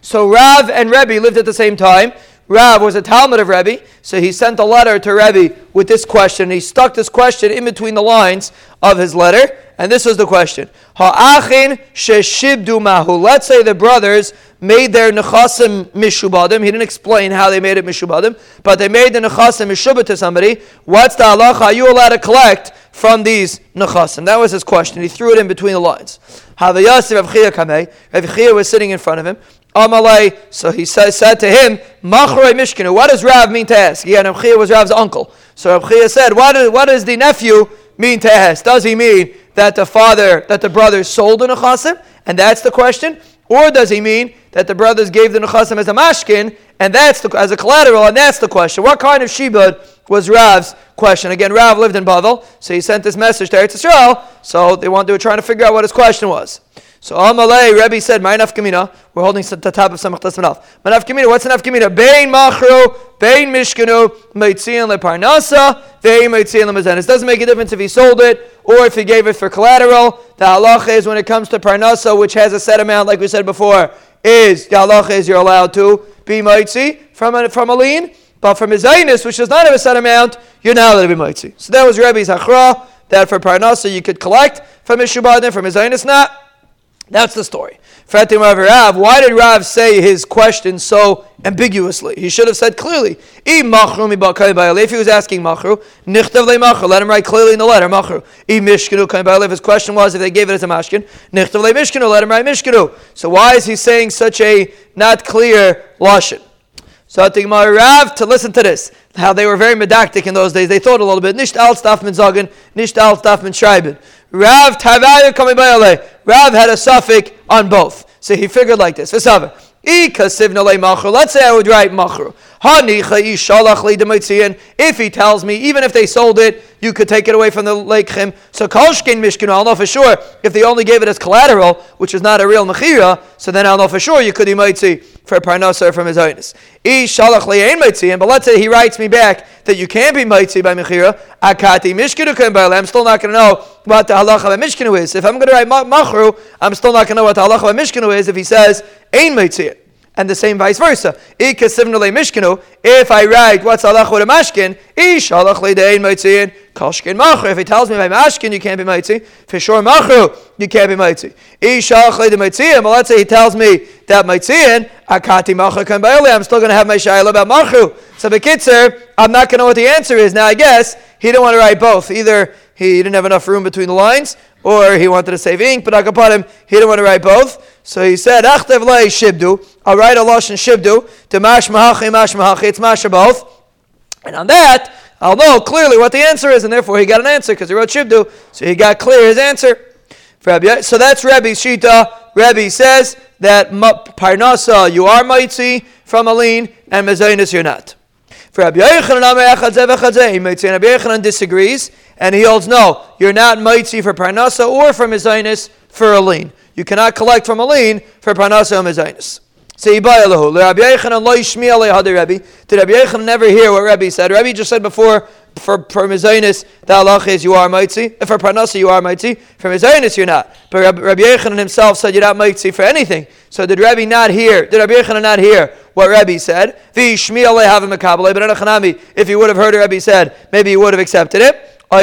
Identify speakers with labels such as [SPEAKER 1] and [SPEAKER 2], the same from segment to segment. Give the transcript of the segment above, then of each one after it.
[SPEAKER 1] So Rav and Rebbe lived at the same time. Rav was a Talmud of Rebbe, so he sent a letter to Rebbe with this question. He stuck this question in between the lines of his letter, and this was the question: Ha'achin sheshibdu mahu. Let's say the brothers made their nechasim mishubadim. He didn't explain how they made it mishubadim, but they made the nechasim mishubah to somebody. What's the halacha? Are you allowed to collect from these nechasim? That was his question. He threw it in between the lines. Havayasir Rav Chia was sitting in front of him. Amalei. So he said, said to him, Machrei Mishkinu. What does Rav mean to ask? Yeah, Rav Chia was Rav's uncle. So Rav said, what, is, what does the nephew mean to ask? Does he mean that the father, that the brothers sold the nechasim? And that's the question? Or does he mean that the brothers gave the nechasim as a mashkin, and that's the, as a collateral, and that's the question? What kind of shibud was Rav's question? Again, Rav lived in Bavel, so he sent this message to Eretz Yisrael. So they want were trying to figure out what his question was. So Amalei, Rebbe said, "My nafkamina." We're holding the top of Samach Tasmanaf. My nafkamina. What's nafkamina? Bein machro, bein mishkanu, meitzian leparnasa, vein meitzian lemazenis. Doesn't make a difference if he sold it or if he gave it for collateral. The halacha is when it comes to parnasa, which has a set amount, like we said before, is the halacha is you're allowed to be mitzi from a, from a lien, but from his zainus, which does not have a set amount, you're not allowed to be mitzi. So that was Rebbe's achra that for parnasa you could collect from his shubadim, from his not. That's the story. Why did Rav say his question so ambiguously? He should have said clearly. If he was asking machru, let him write clearly in the letter machru. If his question was if they gave it as a mashkin, let him write mishkinu. So why is he saying such a not clear lashon? So I Rav to listen to this, how they were very medactic in those days. They thought a little bit. Nicht al staf min nicht al staf min schreiben. Rav coming by Rav had a suffix on both. So he figured like this. Let's say I would write machru. If he tells me, even if they sold it, you could take it away from the leichim. So kolshkin mishkinu, I'll know for sure. If they only gave it as collateral, which is not a real mechira, so then I'll know for sure you could see for parnasa from his owners. But let's say he writes me back that you can't be mitzi by mechira. I'm still not going to know what the halacha of mishkinu is. If I'm going to write machru, I'm still not going to know what the halacha of mishkinu is if he says ain mitzi and the same vice versa. If I write what's Allah with a mashkin, kashkin machru. If he tells me by mashkin you can't be mitzi, for sure machru you can't be mitzi. But let's say he tells me that mitziin akati machru can I'm still going to have my shayla about machru. So the bekitzer, I'm not going to know what the answer is. Now I guess he didn't want to write both. Either he didn't have enough room between the lines, or he wanted to save ink, but him, he didn't want to write both. So he said, Achtev lei shibdu. I'll write a losh and shibdu. To mash mahachi, mash mahachi. It's mash both. And on that, I'll know clearly what the answer is, and therefore he got an answer because he wrote shibdu. So he got clear his answer. So that's Rebbe's shita. Rebbe says that parnasa you are mitzi from a lien, and mezainis you're not. For Rabbi Yochanan disagrees, and he holds no, you're not mitzi for parnasa or for mezainis for a lien. You cannot collect from a lien for parnasa or mezainis. Did Rabbi Yochanan never hear what Rabbi said? Rabbi just said before, for, for Mizainis, the halach is you are mitzi. For Parnasa, you are mitzi. For Mizainis, you're not. But Rabbi, Rabbi Yochanan himself said you're not mitzi for anything. So did Rabbi not hear? Did Rabbi Yochanan not hear what Rabbi said? But if he would have heard what Rabbi said, maybe he would have accepted it. Or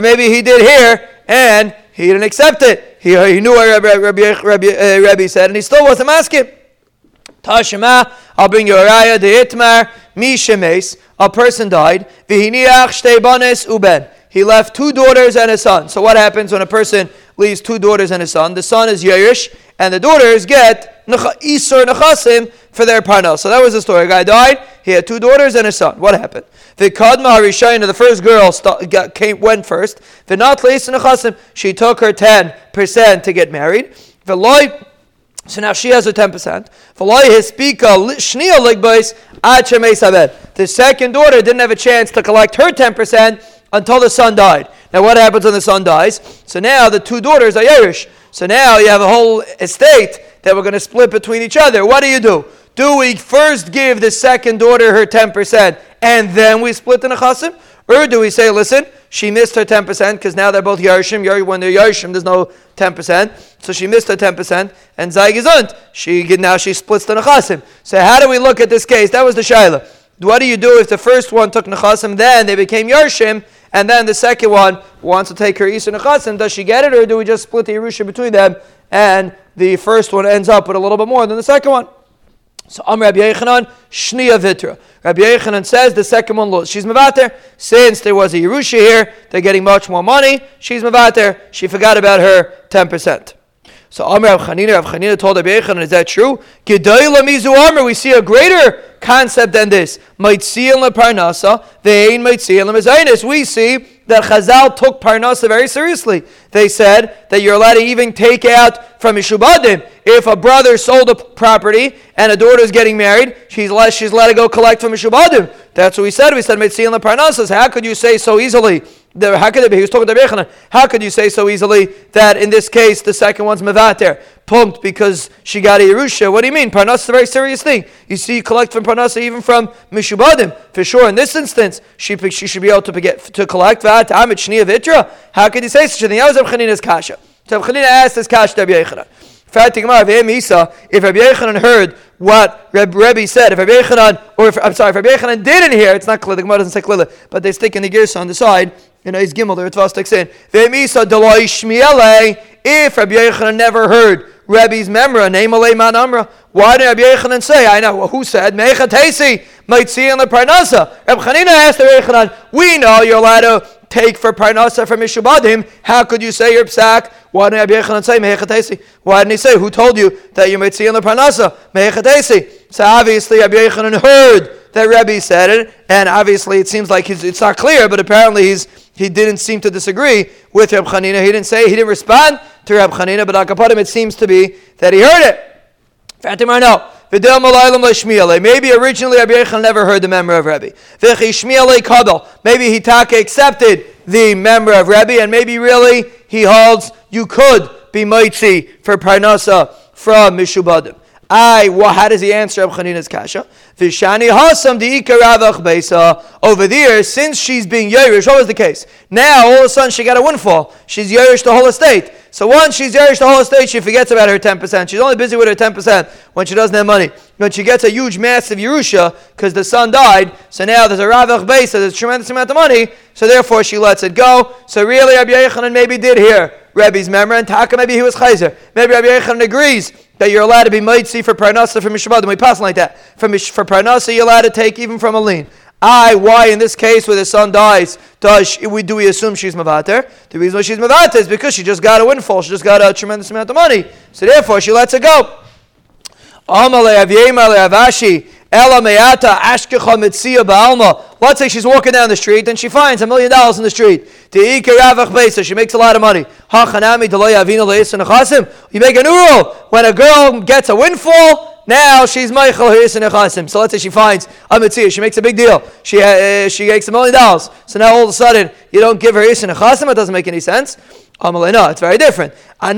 [SPEAKER 1] maybe he did hear and he didn't accept it. He, he knew what Rabbi, Rabbi, Rabbi, uh, Rabbi said, and he still wasn't asking. Tashima, I'll bring you raya, the itmar, mi shemes, a person died, vihiniach shtei uben. He left two daughters and a son. So what happens when a person leaves two daughters and a son? The son is Yerush, and the daughters get Isur Nechasim for their parnel. So that was the story. A guy died, he had two daughters and a son. What happened? The Kadma Harishayna, the first girl, got, came, went first. Not Nechasim, she took her 10% to get married. The Loy so now she has a 10%. The second daughter didn't have a chance to collect her 10% until the son died. Now, what happens when the son dies? So now the two daughters are Yerush. So now you have a whole estate that we're going to split between each other. What do you do? Do we first give the second daughter her 10% and then we split the nechasim? Or do we say, listen, she missed her 10% because now they're both Yarshim. When they're Yarshim, there's no 10%. So she missed her 10%. And Zaygizunt, she, now she splits the Nechasim. So how do we look at this case? That was the Shaila. What do you do if the first one took Nechasim, then they became Yarshim, and then the second one wants to take her Isa Nechasim? Does she get it, or do we just split the Yerusha between them, and the first one ends up with a little bit more than the second one? So Am Rabbi Yechanan, Shnia Vitra. Rabbi Yechanan says the second one loses. She's Mavater. Since there was a Yerusha here, they're getting much more money. She's Mavater. She forgot about her 10%. So Amr Rav Chanina, Chanina told Rabbi Yechanan, is that true? Gedayla mizu Amr, we see a greater concept than this. Might see in the parnasa, they might see in the We see that Chazal took Parnasa very seriously. They said that you're allowed to even take out from Mishubadim. If a brother sold a property and a daughter is getting married, she's let, she's let to go collect from Mishubadim. That's what we said. We said, Mitzil Parnasas. How could you say so easily how could it be? He was talking to Bechana. How could you say so easily that in this case the second one's mevater, pumped because she got a Yerusha? What do you mean? Parnas is a very serious thing. You see, you collect from Parnas even from Mishubadim. For sure, in this instance, she, she should be able to get to collect that. Amit Shnia Vitra. How could you say such a thing? That was Abchanina's kasha. So Abchanina asked this kasha to Bechana. If Rabbi Yechanan heard what Reb Rebbe said, if Rabbi Yechanan, or if, I'm sorry, if Rabbi Yechanan didn't hear, it's not clear, the Gemara doesn't say clearly, but they stick in the gears on the side, you know, he's Gimel, the Ritva sticks in. If Rabbi Yechanan never heard Rabbi's memra, name man amra, why did Rabbi Yechanan say, I know, well, who said, might see in the Parnasa? Rabbi Chanina asked Rabbi Yechanan, we know you're allowed to take for Parnasa from Mishubadim. How could you say your psak? Why didn't Rabbi Yechanan say Mechatesi? Why didn't he say, who told you that you might see in the Parnasa? Mechatesi. So obviously Rabbi Yechanan heard that Rabbi said it, and obviously it seems like it's not clear, but apparently he's he didn't seem to disagree with Reb Chanina. He didn't say he didn't respond to Reb Chanina, but Akapadim it seems to be that he heard it. Fatima no. Maybe originally Rabbi Yechon never heard the memory of Rebbe. Maybe he taka accepted the memory of Rabbi, and maybe really he holds you could be mitzi for parnasa from Mishubadim. I, well, how does he answer Reb Chanina's kasha? Vishani hasam diika ravach beisa. Over there, since she's being Yerush, what was the case? Now, all of a sudden, she got a windfall. She's Yerush the whole estate. So once she's Yerush the whole estate, she forgets about her 10%. She's only busy with her 10% when she doesn't have money. When she gets a huge, massive Yerusha, because the son died, so now there's a ravach beisa, there's a tremendous amount of money, so therefore she lets it go. So really, Rabbi Yechanan maybe did hear Rebbe's memory, and Taka maybe he was chayzer. Maybe Rabbi Yechanan agrees that you're allowed to be mitzi for parnasa from Mishmadim. We pass like that. For, for parnasa, you're allowed to take even from a lean. I, why in this case where the son dies, does we, do we assume she's Mavater? The reason why she's Mavater is because she just got a windfall. She just got a tremendous amount of money. So therefore, she lets it go. Let's say she's walking down the street and she finds a million dollars in the street. So she makes a lot of money. You make a new rule. When a girl gets a windfall, now she's Michael So let's say she finds a mitzvah. She makes a big deal. She uh, she makes a million dollars. So now all of a sudden you don't give her Hisin It doesn't make any sense. No, it's very different. When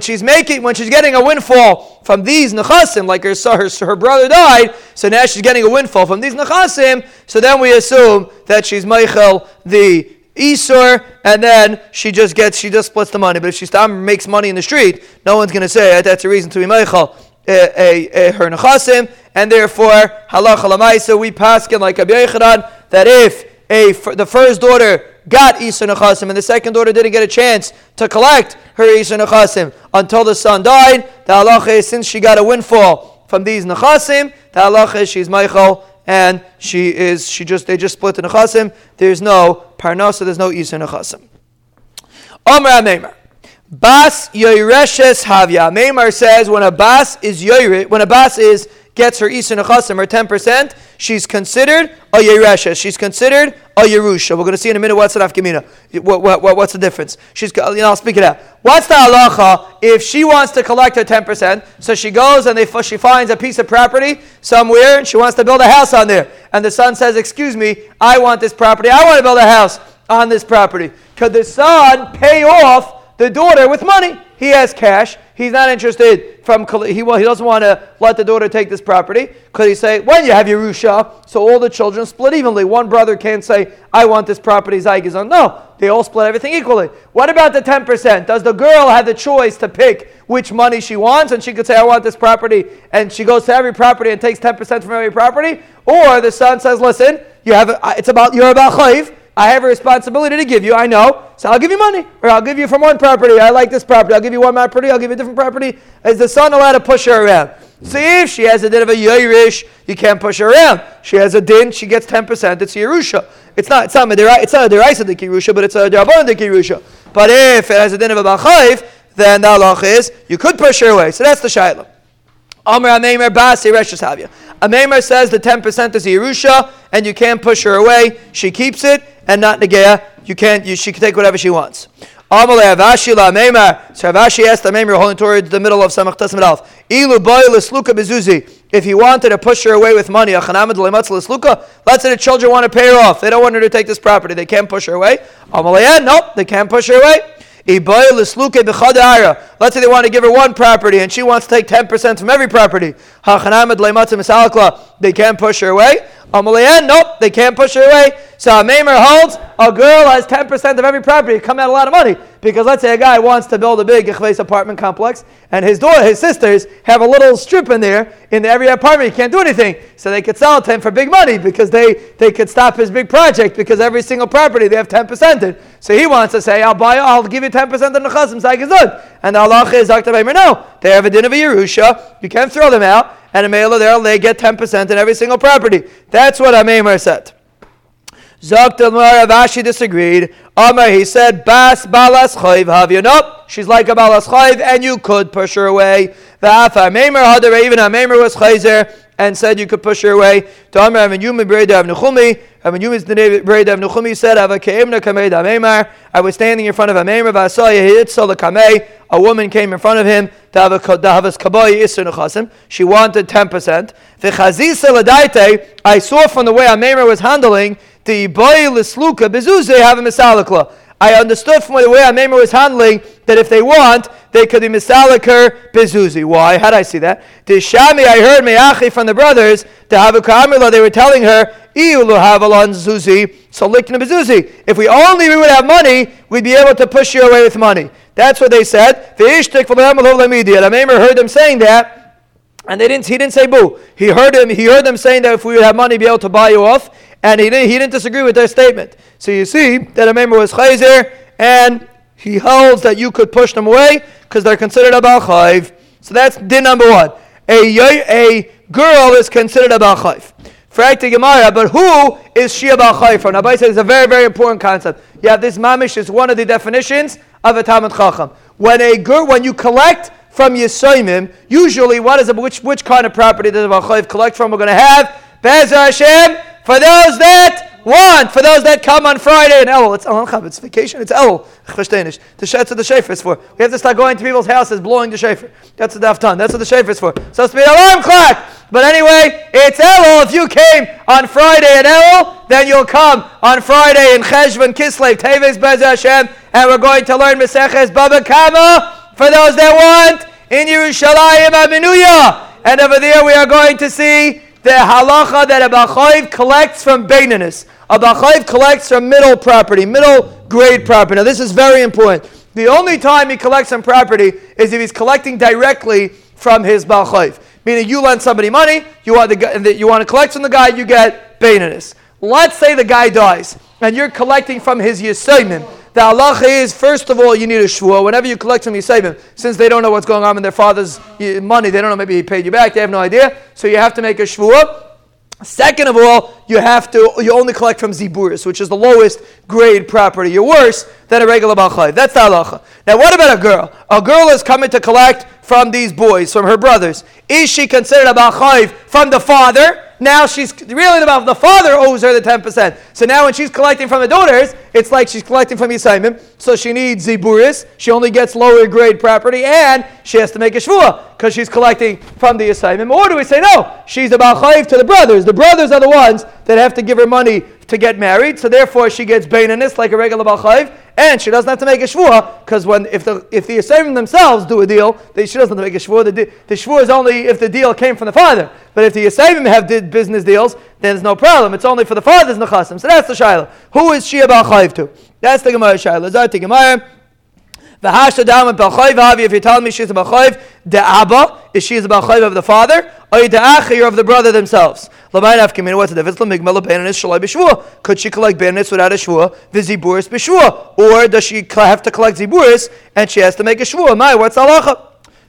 [SPEAKER 1] she's making, when she's getting a windfall from these nechasim, like her, her her brother died, so now she's getting a windfall from these nechasim. So then we assume that she's Michael the Isur, and then she just gets, she just splits the money. But if she makes money in the street, no one's going to say that's a reason to be Michael. Eh, eh, eh, her nechasim, and therefore halacha lamaisa we paskin like Rabbi Yechanan that if a the first daughter got Isa Nechasim, and the second daughter didn't get a chance to collect her Isa Nechasim until the son died. The halacha is since she got a windfall from these Nechasim, the halacha is she's Michael, and she is she just they just split the Nechasim. There's no Parnasa, there's no Isa Nechasim. Omer Amemar. Bas Yoireshes Havya. Meimar says when a bas is yoyre, when a bas is gets her Isa Nechasim, her 10%, she's considered a Yeresha. She's considered a Yerusha. We're going to see in a minute what's an Afkamina. What, what, what, what's the difference? She's, you know, I'll speak it out. What's the halacha if she wants to collect her 10%? So she goes and they, she finds a piece of property somewhere and she wants to build a house on there. And the son says, Excuse me, I want this property. I want to build a house on this property. Could the son pay off the daughter with money? He has cash. He's not interested from he he doesn't want to let the daughter take this property because he say when you have Yerusha, so all the children split evenly. One brother can't say I want this property Zaygizon. No, they all split everything equally. What about the ten percent? Does the girl have the choice to pick which money she wants, and she could say I want this property, and she goes to every property and takes ten percent from every property, or the son says, listen, you have it's about you're about chayv. I have a responsibility to give you. I know. So I'll give you money. Or I'll give you from one property. I like this property. I'll give you one property. I'll give you a different property. Is the son allowed to push her around? See, if she has a din of a yairish, you can't push her around. She has a din, she gets 10%, it's Yerusha. It's not, it's not, it's not a deraisa de Yerusha, but it's a derabon de Yerusha. But if it has a din of a bachayv, then the halach is, you could push her away. So that's the shayla. Amr Basi Havya. Says the 10% is Yerusha, and you can't push her away. She keeps it, and not Negea. You can't, you, she can take whatever she wants. Amalei Avashi La Ameimer. So Avashi asked Ameimer holding toward the middle of Samach Tasmid Alf. Ilu Boy Lisluka Bezuzi. If he wanted to push her away with money, let's say the children want to pay her off. They don't want her to take this property. They can't push her away. Amalei, ah, nope, they can't push her away. Let's say they want to give her one property and she wants to take 10% from every property. They can't push her away. Nope, they can't push her away. So a Maimer holds a girl has 10% of every property. Come out a lot of money. Because let's say a guy wants to build a big apartment complex, and his daughter, his sisters have a little strip in there in every apartment. He can't do anything. So they could sell it to him for big money because they, they could stop his big project because every single property they have 10% in. So he wants to say, I'll buy I'll give you 10% of the chasim. And the Allah is Dr. no, they have a din of a Yerusha. You can't throw them out. And a male there, they get 10% in every single property. That's what Amemar said. Zokta Ravashi disagreed. Amar, he said, Bas balas chayv havya. Nope, she's like a balas chayv, and you could push her away. V'afa Meimer hadar, even Meimer was chayzer, and said you could push her away. To Amar, Amenyum Breda Nechumi, Amenyum Breda of Nechumi said. I was standing in front of hitzel kamei. A woman came in front of him. She wanted 10%. V'chazisa ladaite, I saw from the way a Amemar was handling, the a. I understood from the way a Amemar was handling that if they want, they could be misaliker bezuzi. Why? How did I see that? The Shami, I heard Meachi from the brothers, a Kamila, they were telling her, Iulu havalon zuzi, so likna bezuzi. If we only we would have money, we'd be able to push you away with money. That's what they said. The Ishtik for the Amemar heard them saying that. And they didn't, he didn't say boo. He heard him, he heard them saying that if we would have money, be able to buy you off and he didn't, he didn't disagree with their statement. So you see that a member was chayzer, and he holds that you could push them away because they're considered a balchayv. So that's din number one. A, a girl is considered a balchayv. Frakti Gemara, but who is she a balchayv from? Abai says it's a very, very important concept. Yeah, this mamish is one of the definitions of a Talmud Chacham. When a girl, when you collect from Yisoimim, usually what is it, which, which kind of property does a balchayv collect from? We're going to have Bezer Hashem, for those that want, for those that come on Friday and Elul. It's oh, Elul it's vacation, it's oh, Elul. The shets of the shofar is for. We have to start going to people's houses blowing the shofar. That's the daftan. That's what the shofar is for. So it's to be an alarm clock. But anyway, it's Elul. If you came on Friday in Elul, then you'll come on Friday in Cheshvan Kislev, Teves Bez Hashem, and we're going to learn Meseches Baba Kama for those that want in Yerushalayim Aminuya. And over there we are going to see the halacha that a bachayv collects from Bainanis. A bachayv collects from middle property, middle grade property. Now, this is very important. The only time he collects on property is if he's collecting directly from his bachayv. Meaning, you lend somebody money, you want, the, you want to collect from the guy, you get Bainanis. Let's say the guy dies, and you're collecting from his Yisayimim. The halacha is, first of all, you need a shvua. Whenever you collect from Yisayim, since they don't know what's going on in their father's money, they don't know, maybe he paid you back, they have no idea. So you have to make a shvua. Second of all, you have to you only collect from ziburis, which is the lowest grade property. You're worse than a regular balchay. That's the halacha. Now, what about a girl? A girl is coming to collect from these boys, from her brothers. Is she considered a balchay from the father? Now she's really the, the father owes her the 10%. So now when she's collecting from the daughters, it's like she's collecting from Yisayimim. So she needs Ziburis. She only gets lower grade property and she has to make a Shvua because she's collecting from the Yisayimim. Or do we say no? She's a Balchayiv to the brothers. The brothers are the ones that have to give her money to get married, so therefore she gets Bainanis like a regular Balchayv, and she doesn't have to make a Shvua, because when if the if the Yisayim themselves do a deal, they, she doesn't have to make a Shvua. The, the Shvua is only if the deal came from the father. But if the Yisayim have did business deals, then there's no problem. It's only for the father's Nechasim. So that's the Shaila. Who is she a Balchayv to? That's the Gemara. Zart the Gemara. V'hasha dam b'chayv havi. If you tell me she's a b'chayv, the abba is she is a b'chayv of the father, or the achir of the brother themselves. L'mayin afkimin. What's the difference? L'migmel beinanis shalai b'shvua. Could she collect beinanis without a shvua? V'ziburis b'shvua. Or does she have to collect ziburis and she has to make a shvua? My, what's halacha?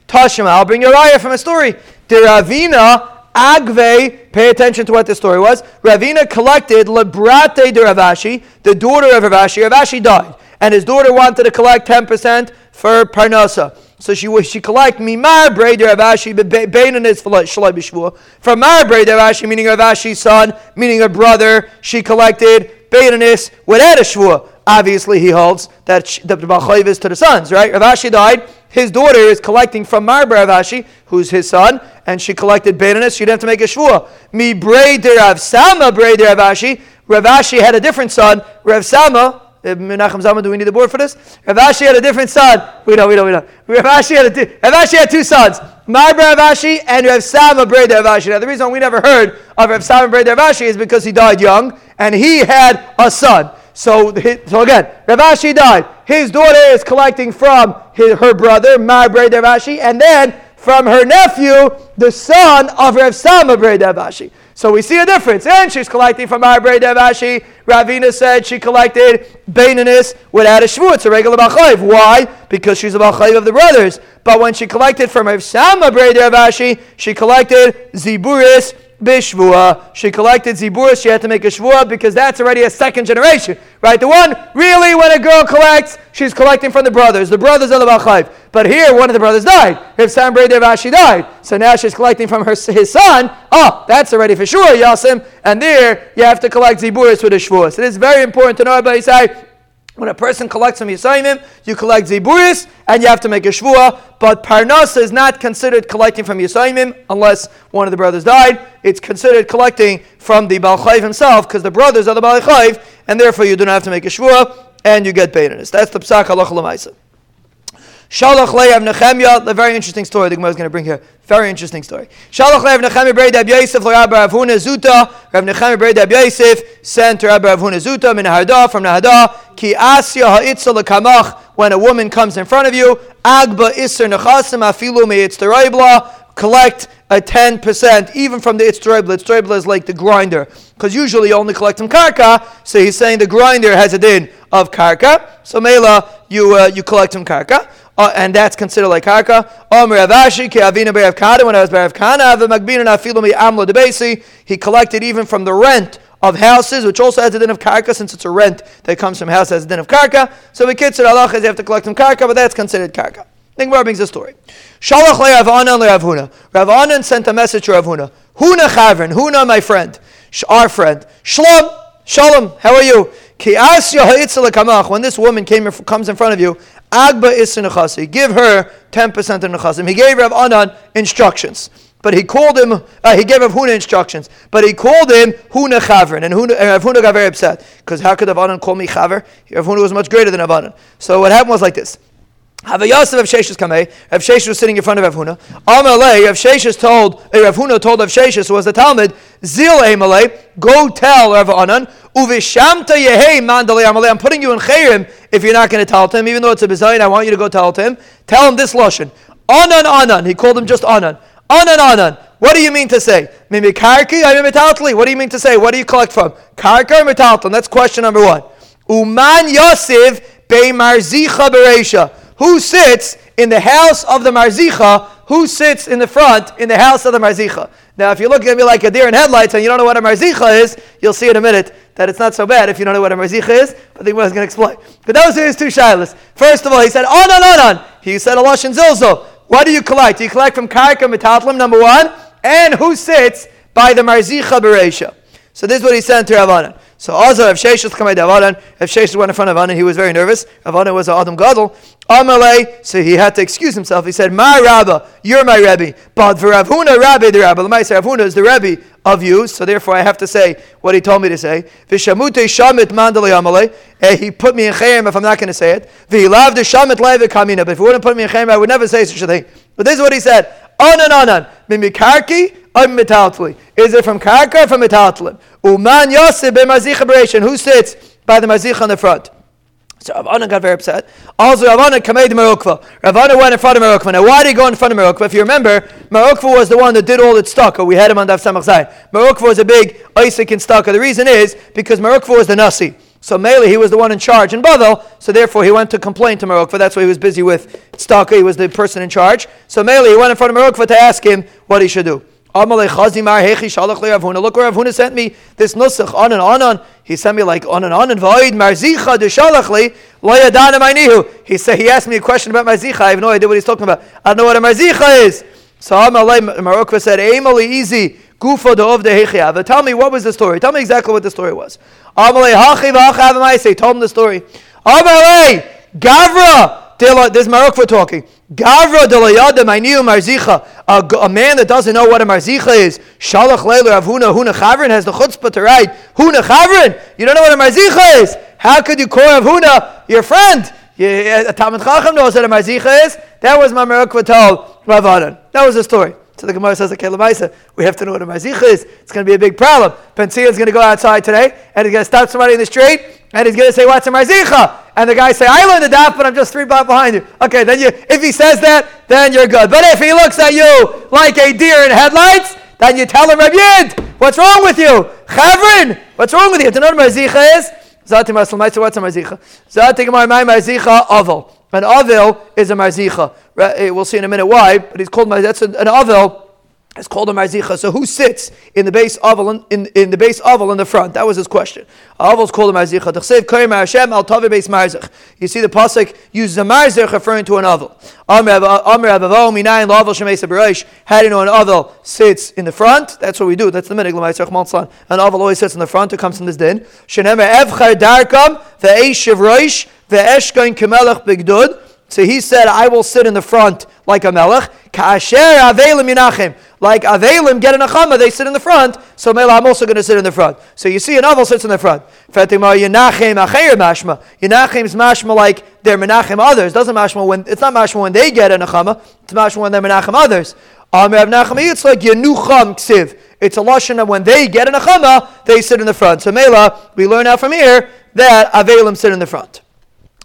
[SPEAKER 1] Tashima. I'll bring you a raya from a story. Ravina Agve, pay attention to what the story was. Ravina collected Lebrate de Ravashi, the daughter of Ravashi. Ravashi died and his daughter wanted to collect 10% for Parnasa. So she she collect mimar breder Ravashi beinin is shalai. From mar breder meaning Ravashi's son, meaning a brother, she collected beinanis without a shvua. Obviously, he holds that the b'chayv is to the sons, right? Ravashi died. His daughter is collecting from Mar Ravashi, who's his son, and she collected beinanis. She didn't have to make a shvua. Mi breder Rav Sama breder Ravashi. Ravashi had a different son. Rav Sama Uh, Menachem Zalman, do we need the board for this? Rav Ashi had a different son. We don't, we don't, we don't. Rav Ashi had, a, Rav Ashi had two sons. My Rav Ashi and Rav Sama Breda Rav Ashi. Now, the reason we never heard of Rav Sama Breda Rav Ashi is because he died young and he had a son. So, so again, Rav Ashi died. His daughter is collecting from his, her brother, Breda Rav Ashi, and then from her nephew, the son of Rav Sama Rav So we see a difference. And she's collecting from Arbrei Devashi. Ravina said she collected Bainanis without a Shvu. It's a regular Bachayv. Why? Because she's a Bachayv of the brothers. But when she collected from Sam Arbrei Devashi, she collected Ziburis bishvua. She collected zibur. She had to make a shvua because that's already a second generation, right? The one really, when a girl collects, she's collecting from the brothers. The brothers are the bachayv. But here, one of the brothers died. If Sam Devashi died, so now she's collecting from her his son. Oh, that's already for sure, Yasim. And there, you have to collect ziburis with a shvua. So it is very important to know about say. When a person collects from Yisayimim, you collect Ziburis and you have to make a Shvua. But Parnas is not considered collecting from Yisayimim unless one of the brothers died. It's considered collecting from the Balchayv himself because the brothers are the Balchayv and therefore you do not have to make a Shvua and you get Beirinus. That's the Psak Lamaisa. Shalach Le'av Nechemya, a very interesting story the Gemara is going to bring here. Very interesting story. Shalach Le'av Nechemya Brei Dab Yosef L'Rabbi Rav Huna Zuta. Rav Nechemya Brei Dab Yosef sent to Rabbi Rav Zuta min Nahada from Nahada. Ki Asya Ha'itza L'Kamach. When a woman comes in front of you, Agba Isser Nechasim Afilu Me'itz Collect a 10%, even from the Itztoribla. Itztoribla is like the grinder. Because usually you only collect from Karka. So he's saying the grinder has a din of Karka. So Mela, you, uh, you collect from Karka uh, and that's considered like karka. Omer. When I was be'av kana. He collected even from the rent of houses, which also has a din of karka, since it's a rent that comes from house has a din of karka. So we kitzur Allah is you have to collect from karka, but that's considered karka. More brings the story. Shalach le Rav Anan le Rav Huna. Rav Anan sent a message to Rav Huna. Huna Chavrin. Huna, my friend, our friend. Shalom. Shalom. How are you? When this woman came, comes in front of you, Agba is Give her 10% of nechasim. He gave Rav Anan instructions. But he called him, uh, he gave Rav Huna instructions, but he called him Huna Chavrin. And Huna, Rav Huna got very upset. Because how could Rav Anan call me Chaver? Rav Huna was much greater than Rav Anan. So what happened was like this. Have a of Kamei. Rav Sheshes was sitting in front of Rav Huna. Amalei, Rav Sheshes told, uh, Rav Huna told Rav Sheshes, who was the Talmud, Zil Amalei, go tell Rav Anan, Uvishamta Yehei Mandalei Amalei, I'm putting you in Chayrim if you're not going to tell him, even though it's a Bizayin, I want you to go tell him. Tell him this Lashon. Anan Anan. He called him just Anan. Anan Anan. What do you mean to say? Mimi Karki, I mean What do you mean to say? What do you collect from? Karka or Metaltli? That's question number one. Uman Yosef Be Marzicha Beresha. Who sits in the house of the Marzicha? Who sits in the front in the house of the Marzicha? Now, if you look at me like a deer in headlights and you don't know what a Marzicha is, you'll see in a minute that it's not so bad if you don't know what a Marzicha is. But the Gemara going to explain. But those are his two shilas. First of all, he said, Oh, no, no, no. He said, Alosh and Zilzo. What do you collect? Do you collect from Karka Metatlim, number one? And who sits by the Marzicha Beresha? So this is what he sent to Ravanan. So also, Sheshes came to Ravanan, if Sheshes went in front of Ravanan, he was very nervous. Ravanan was an Adam Gadol. Amalei, so he had to excuse himself. He said, My Rabba, you're my Rebbe. But for Ravuna, Rabbi the Rabbi. Lamai say, Ravuna is the Rebbe of you, so therefore I have to say what he told me to say. Vishamute shamit mandali amalei. Eh, he put me in chayim if I'm not going to say it. V'ilav the shamit leiva kamina. But if he wouldn't put me in chayim, I would never say such a thing. But this is what he said. Onan onan. Mimikarki I'm metaltli. Is it from karka or from metaltlim? Uman yosef b'mazicha Who sits by the mazicha on the front? So Ravana got very upset. Also, Ravana kamed Merukva. Ravana went in front of Merukva. Now, why did he go in front of Merukva? If you remember, Merukva was the one that did all its stucco. We had him on Daf Samach Zayin. Merukva was a big Isaac in stucco. The reason is because Merukva was the Nasi. So Mele, he was the one in charge in Bavel, so therefore he went to complain to Merukva. That's why he was busy with stucco. He was the person in charge. So Mele, he went in front of Merukva to ask him what he should do. Look where Ravuna sent me this nusach on and on on. He sent me like on and on and void marzicha de shalachli loyadana mainihu. He said he asked me a question about marzicha. I have no idea what he's talking about. I don't know what a marzicha is. So Amalei Marokva said, "Emily easy gufa of de But Tell me what was the story. Tell me exactly what the story was. Amalei hachi v'achav say. Told him the story. Amalei gavra. There's Marokva talking. Gavra de layada mainiu marzicha. A man that doesn't know what a marzicha is. Shalach leilu of huna huna chavrin has the chutzpah to write huna chavrin. You don't know what a marzicha is. How could you call Rav Huna your friend? A Talmud Chacham knows what a marzicha is. That was my Marokva told Rav That was the story. So the Gemara says, okay, we have to know what a marzicha is. It's going to be a big problem. Pensia is going to go outside today and he's going to stop somebody in the street and he's going to say, what's a marzicha? And the guy say, I learned the daf, but I'm just three blocks behind you. Okay, then you, if he says that, then you're good. But if he looks at you like a deer in headlights, then you tell him, Rabbi what's wrong with you? Chavrin, what's wrong with you? You know what a marzicha is? Zati Masal what's a marzicha? Zati Gemara, my marzicha, aval. An avil is a marzicha. Eh, we'll see in a minute why, but he's called, that's an avil it's called a marzicha. So who sits in the base oval in, in, the base oval in the front? That was his question. Oval is called a marzicha. You see the pasuk uses a marzich referring to an oval. How do you know an oval sits in the front? That's what we do. That's the minig An oval always sits in the front. It comes from this din. So he said, I will sit in the front like a melech. Like Avelim get in a chama, they sit in the front. So Mela, I'm also going to sit in the front. So you see, an Avel sits in the front. Fatima Yenachem Acher Mashma. Yenachem's Mashma like they're Menachem others. Doesn't Mashma when it's not Mashma when they get in a chama. It's Mashma when they're Menachem others. It's like Yenucham Ksiv. It's a lashon of when they get in a chama, they sit in the front. So Mela, we learn out from here that Avelim sit in the front.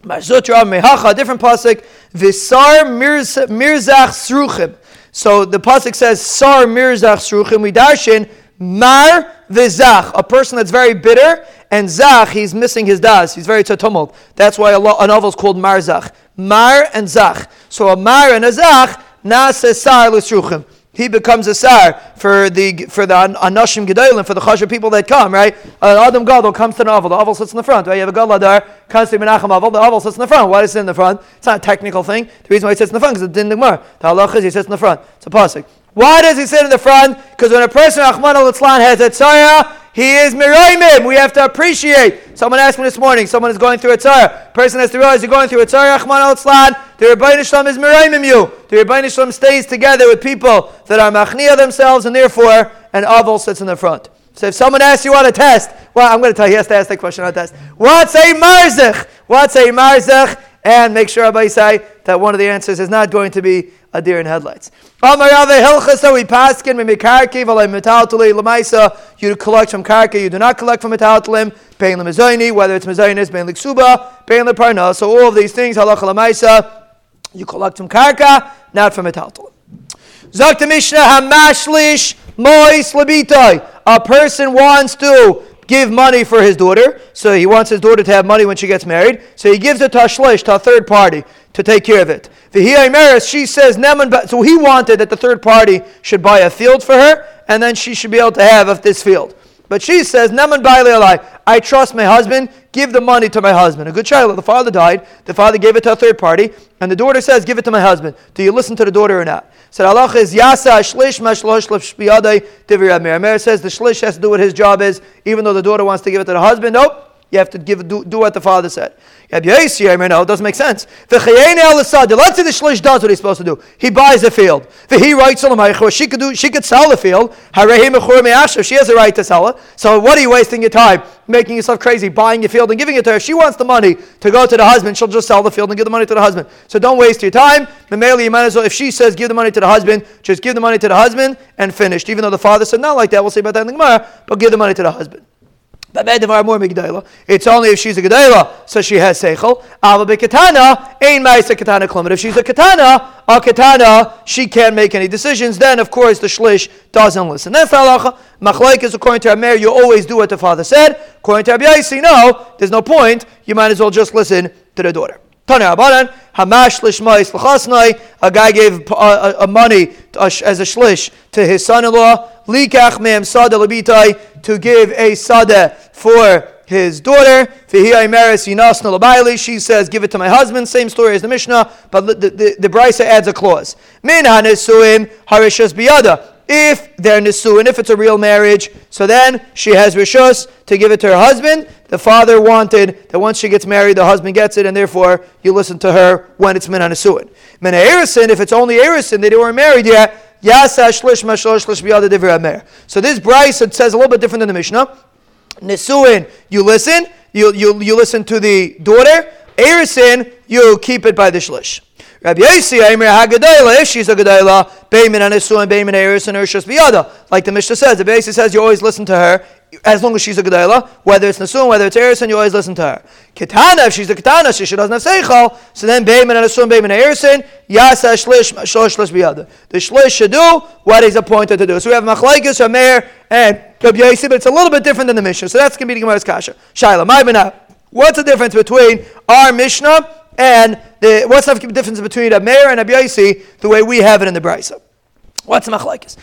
[SPEAKER 1] Marzutra Mehacha, different pasuk. Visar Mirzach Sruchim. So the pasuk says Sar Mirzach Sruchim. We darshin Mar v'zach, a person that's very bitter, and zach, he's missing his das. He's very tumult. That's why a, novel is called Marzach. Mar and zach. So a mar and a zach, nase sar l'sruchim he becomes a sar for the for the anashim gedolim for the chashav people that come. Right, an adam gadol comes to the aval. The aval sits in the front. Right, you have a gadol adar comes to menachem aval. The aval sits in the front. Why does it sit in the front? It's not a technical thing. The reason why he sits in the front is it's in the gemara. The halach is he sits in the front. It's a pasuk. Why does he sit in the front? Because when a person Achman al has a tzara, he is miraymim. We have to appreciate. Someone asked me this morning. Someone is going through a tzara. Person has to realize you're going through a tzara. Achman al The Rebbeinu Shalom is miraymim you. The Rebbeinu Shalom stays together with people that are machnia themselves, and therefore an avol sits in the front. So if someone asks you on a test, well, I'm going to tell you, he has to ask that question on a test. What's a marzach? What's a marzach? And make sure everybody say that one of the answers is not going to be a deer in headlights. You collect from karka, you do not collect from metaltalim. Pain lemizayni, whether it's mizaynis, pain liksuba, pain leparna. So all of these things, halacha lamaisa, you collect from karka, not from metaltalim. Zakta Mishnah hamashlish mois labitoi. A person wants to give money for his daughter, so he wants his daughter to have money when she gets married, so he gives it to a shlish, to a third party, to take care of it. She says, so he wanted that the third party should buy a field for her, and then she should be able to have this field. But she says, I trust my husband, give the money to my husband. A good child, the father died, the father gave it to a third party, and the daughter says, Give it to my husband. Do you listen to the daughter or not? The halacha is yasa shlish mashlosh Amir. Amir says the shlish has to do what his job is, even though the daughter wants to give it to the husband. Nope. You have to give do, do what the father said. Rabbi Yossi, no, it doesn't make sense. Let's say the shlish does what he's supposed to do. He buys a field. He writes She could do. She could sell the field. She has a right to sell it. So what are you wasting your time making yourself crazy buying your field and giving it to her? If she wants the money to go to the husband, she'll just sell the field and give the money to the husband. So don't waste your time. Mameli, you might as well. If she says give the money to the husband, just give the money to the husband and finished. Even though the father said not like that, we'll see about that in the Gemara. But give the money to the husband. It's only if she's a gedayla, so she has seichel. Ava bekatana, ain ma'isa katana klum. If she's a katana, a katana, she can't make any decisions. Then, of course, the shlish doesn't listen. Then, halacha, machlaik is according to Amir, you always do what the father said. According to Rabbi no, there's no point. You might as well just listen to the daughter. Tana Abanan, Hamash Lishmais Lachasnai, a guy gave a uh, money as a shlish to his son in law, Likach Mem Sada Labitai, to give a Sada for his daughter. She says, Give it to my husband. Same story as the Mishnah, but the, the, the Brisa adds a clause. Min Hanesuim Harishas Biyada if they're nisuin, if it's a real marriage, so then she has rishus to give it to her husband. The father wanted that once she gets married, the husband gets it, and therefore you listen to her when it's min nisuin. Min erisin, if it's only erisin, they weren't married yet. Shlish So this Brisa says a little bit different than the Mishnah. Nisuin, you listen, you, you, you listen to the daughter. Erisin, you keep it by the shlish. Rabbi Yossi, Aimer HaGadayla, if she's a Gadayla, Bayman and Isu and Bayman Eris and Urshas Biyada. Like the Mishnah says, the Yossi says you always listen to her as long as she's a Gadayla, whether it's Nasun, whether it's Eris, and you always listen to her. Kitana, if she's a Kitana, she, she doesn't have Seichel, so then Bayman and Isu and Bayman Erison, Yasa Shlish, Shlosh Shlish Biyada. The Shlish should do what he's appointed to do. So we have Machlaikis, Rameir, and Rabbi Yossi, but it's a little bit different than the Mishnah. So that's going to be the Gemara's Kasha. Shaila, my What's the difference between our Mishnah and the, what's the difference between a mayor and a Yaisi the way we have it in the Brisa? What's the machlekes?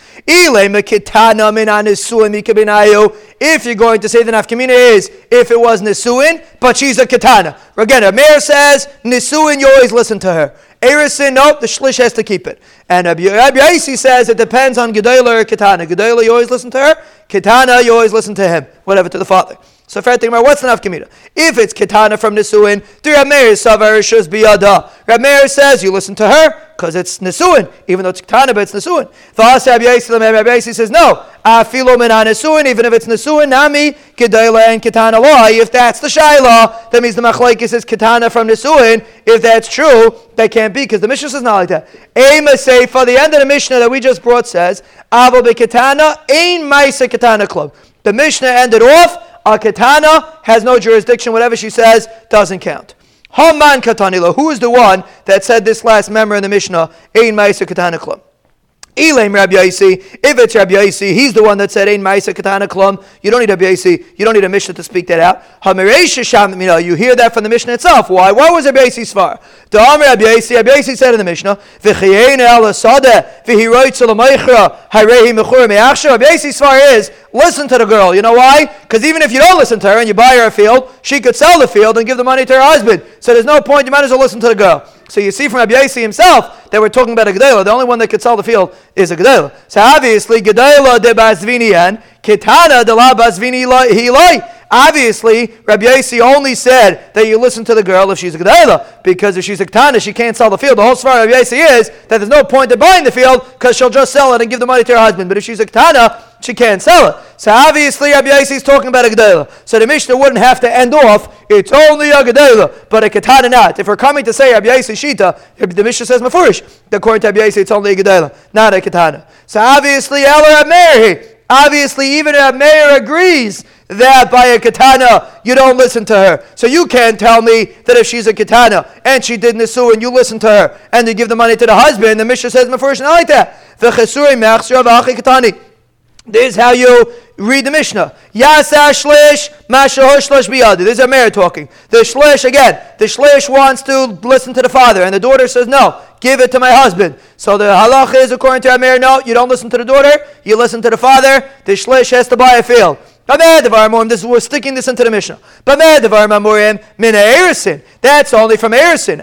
[SPEAKER 1] If you're going to say the nafkamina is if it was nisuin, but she's a katana. Again, a mayor says nisuin, you always listen to her. Erisin, nope, the shlish has to keep it. And Rabbi says it depends on gedayla or katana. Gedayla, you always listen to her. Katana, you always listen to him. Whatever, to the father. So fair thing, what's the nafkamina? If it's ketana from Nisuin, the Rameir Savar Shuz Biyada. Rameir says you listen to her because it's Nisuin, even though it's ketana, but it's Nisuin. Yasi says no. Afilo Nisuin, even if it's Nisuin, nami kedayla and ketana law. If that's the shaila, that means the machlaikis is ketana from Nisuin. If that's true, that can't be because the Mishnah says not like that. Ema for the end of the Mishnah that we just brought says, Avo be ketana, ein maisa ketana club. The Mishnah ended off a katana has no jurisdiction. Whatever she says doesn't count. Haman katanila. Who is the one that said this last member in the Mishnah? Ein ma'isa katana klum. Elaim Rabbi Yaisi. If it's Rabbi Yaisi, he's the one that said, Ein Maisa Katana Klum. You don't need Rabbi Yaisi. You don't need a Mishnah to speak that out. You hear that from the Mishnah itself. Why? What was Rabbi? The Amr Rabbi Yaisi, Rabbi Yaisi said in the Mishnah. Rabbi Yaisi's far is, listen to the girl. You know why? Because even if you don't listen to her and you buy her a field, she could sell the field and give the money to her husband. So there's no point. You might as well listen to the girl. So you see from Rabbi Yossi himself that we're talking about a Gedela. The only one that could sell the field is a Gedela. So obviously, Gedela de Basvinian, Kitana de la Basvini Hilai. Obviously, Rabbi Yossi only said that you listen to the girl if she's a Gedela, because if she's a Ketana, she can't sell the field. The whole svara of Rabbi Yossi is that there's no point in buying the field because she'll just sell it and give the money to her husband. But if she's a Ketana, she can't sell it. So obviously, Rabbi Yossi is talking about a Gedela. So the Mishnah wouldn't have to end off, it's only a Gedela, but a Ketana not. If we're coming to say Rabbi Yossi Shita, the Mishnah says Mafurish, according to Rabbi Yossi, it's only a Gedela, not a Ketana. So obviously, Ella Meir Obviously, even a mayor agrees that by a katana you don't listen to her. So you can't tell me that if she's a katana and she did nisu and you listen to her and you give the money to the husband, the Mishnah says first not like that. The This is how you read the Mishnah. Yasa shlish, mashahosh shlish. This is a mayor talking. The shlish, again, the shlish wants to listen to the father, and the daughter says, no, give it to my husband. So the halach is, according to Amir, no, you don't listen to the daughter, you listen to the father. The shlish has to buy a field. This we're sticking this into the Mishnah. That's only from Erisin.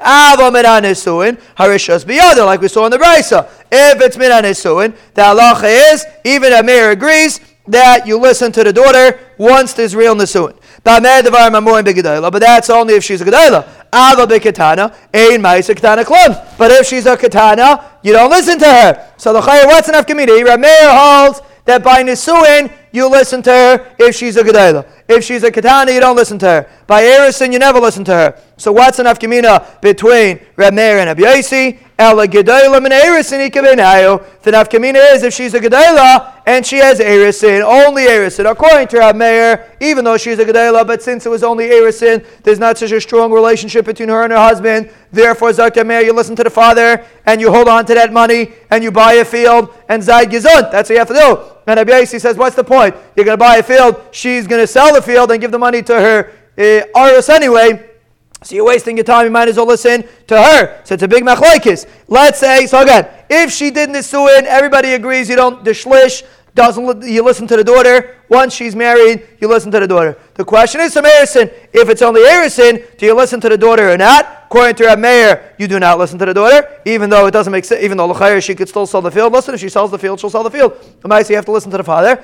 [SPEAKER 1] Like we saw in the Brisa. If it's Miranisuin, the halacha is, even a mayor agrees, that you listen to the daughter once there's real Nisuin. But that's only if she's a Gedaila. Ava Bekatana, Ein Maisa Katana Klon. But if she's a Katana, you don't listen to her. So the Chayyar, what's enough community? Rameir holds that by Nisuin, you listen to her if she's a Gedaila. If she's a Katana, you don't listen to her. By Erison, you never listen to her. So what's enough kamina between Rameir and Abiyasi? Ela Gedaila min Erison ikabenayo. The nafkamina is if she's a Gedaila and she has Erison, only Erison. According to Rameir, even though she's a Gedaila, but since it was only Erison, there's not such a strong relationship between her and her husband. Therefore, Zakta Meir, you listen to the father and you hold on to that money and you buy a field and Zayd Gizun. That's what you have to do. And Abiyasi says, what's the point? You're going to buy a field, she's going to sell the field and give the money to her uh, Aris anyway. So you're wasting your time. You might as well listen to her. So it's a big machlokes. Let's say so again. If she did nisuin, everybody agrees you don't the shlish doesn't you listen to the daughter. Once she's married, you listen to the daughter. The question is, Samaritan, if it's only Erison, do you listen to the daughter or not? According to Meir, you do not listen to the daughter, even though it doesn't make sense. Even though L'chayr, she could still sell the field. Listen, if she sells the field, she'll sell the field. The you have to listen to the father.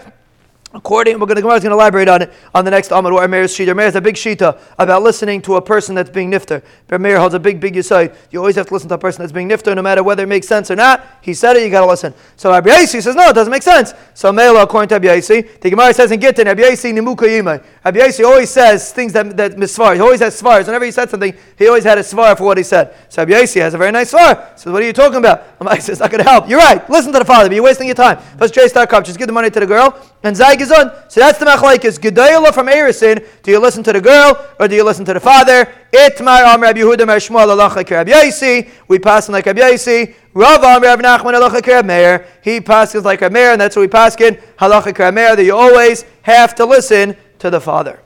[SPEAKER 1] According, we're going to, Gemara is going to elaborate on it on the next Amud where Meir's Shita. Meir has a big Shita about listening to a person that's being nifter. Meir holds a big, big Yisai. You always have to listen to a person that's being nifter, no matter whether it makes sense or not. He said it, you got to listen. So Rabbi Yaisi says, no, it doesn't make sense. So Meila, according to Rabbi Yaisi, the Gemara says in Gittin, Rabbi Yaisi nimuko imo. Rabbi Yaisi always says things that, that misfar. He always has svars. Whenever he said something, he always had a svar for what he said. So Rabbi Yaisi has a very nice svar. So what are you talking about? Rabbi says, it's not going to help. You're right. Listen to the father, but you're wasting your time. Cup, just give the money to the girl, and Zay Gizun. So that's the machlaikis. Gedayla from Erisin. Do you listen to the girl or do you listen to the father? Itmar Am Rabbi Yehuda Mer Shmuel Alacha Rabbi Yaisi. We pass like Rabbi Yaisi. Rav Am Rabbi Nachman Alacha Rabbi Meir. He passes like Rabbi Meir, and that's what we pass in Halacha Rabbi Meir. That you always have to listen to the father.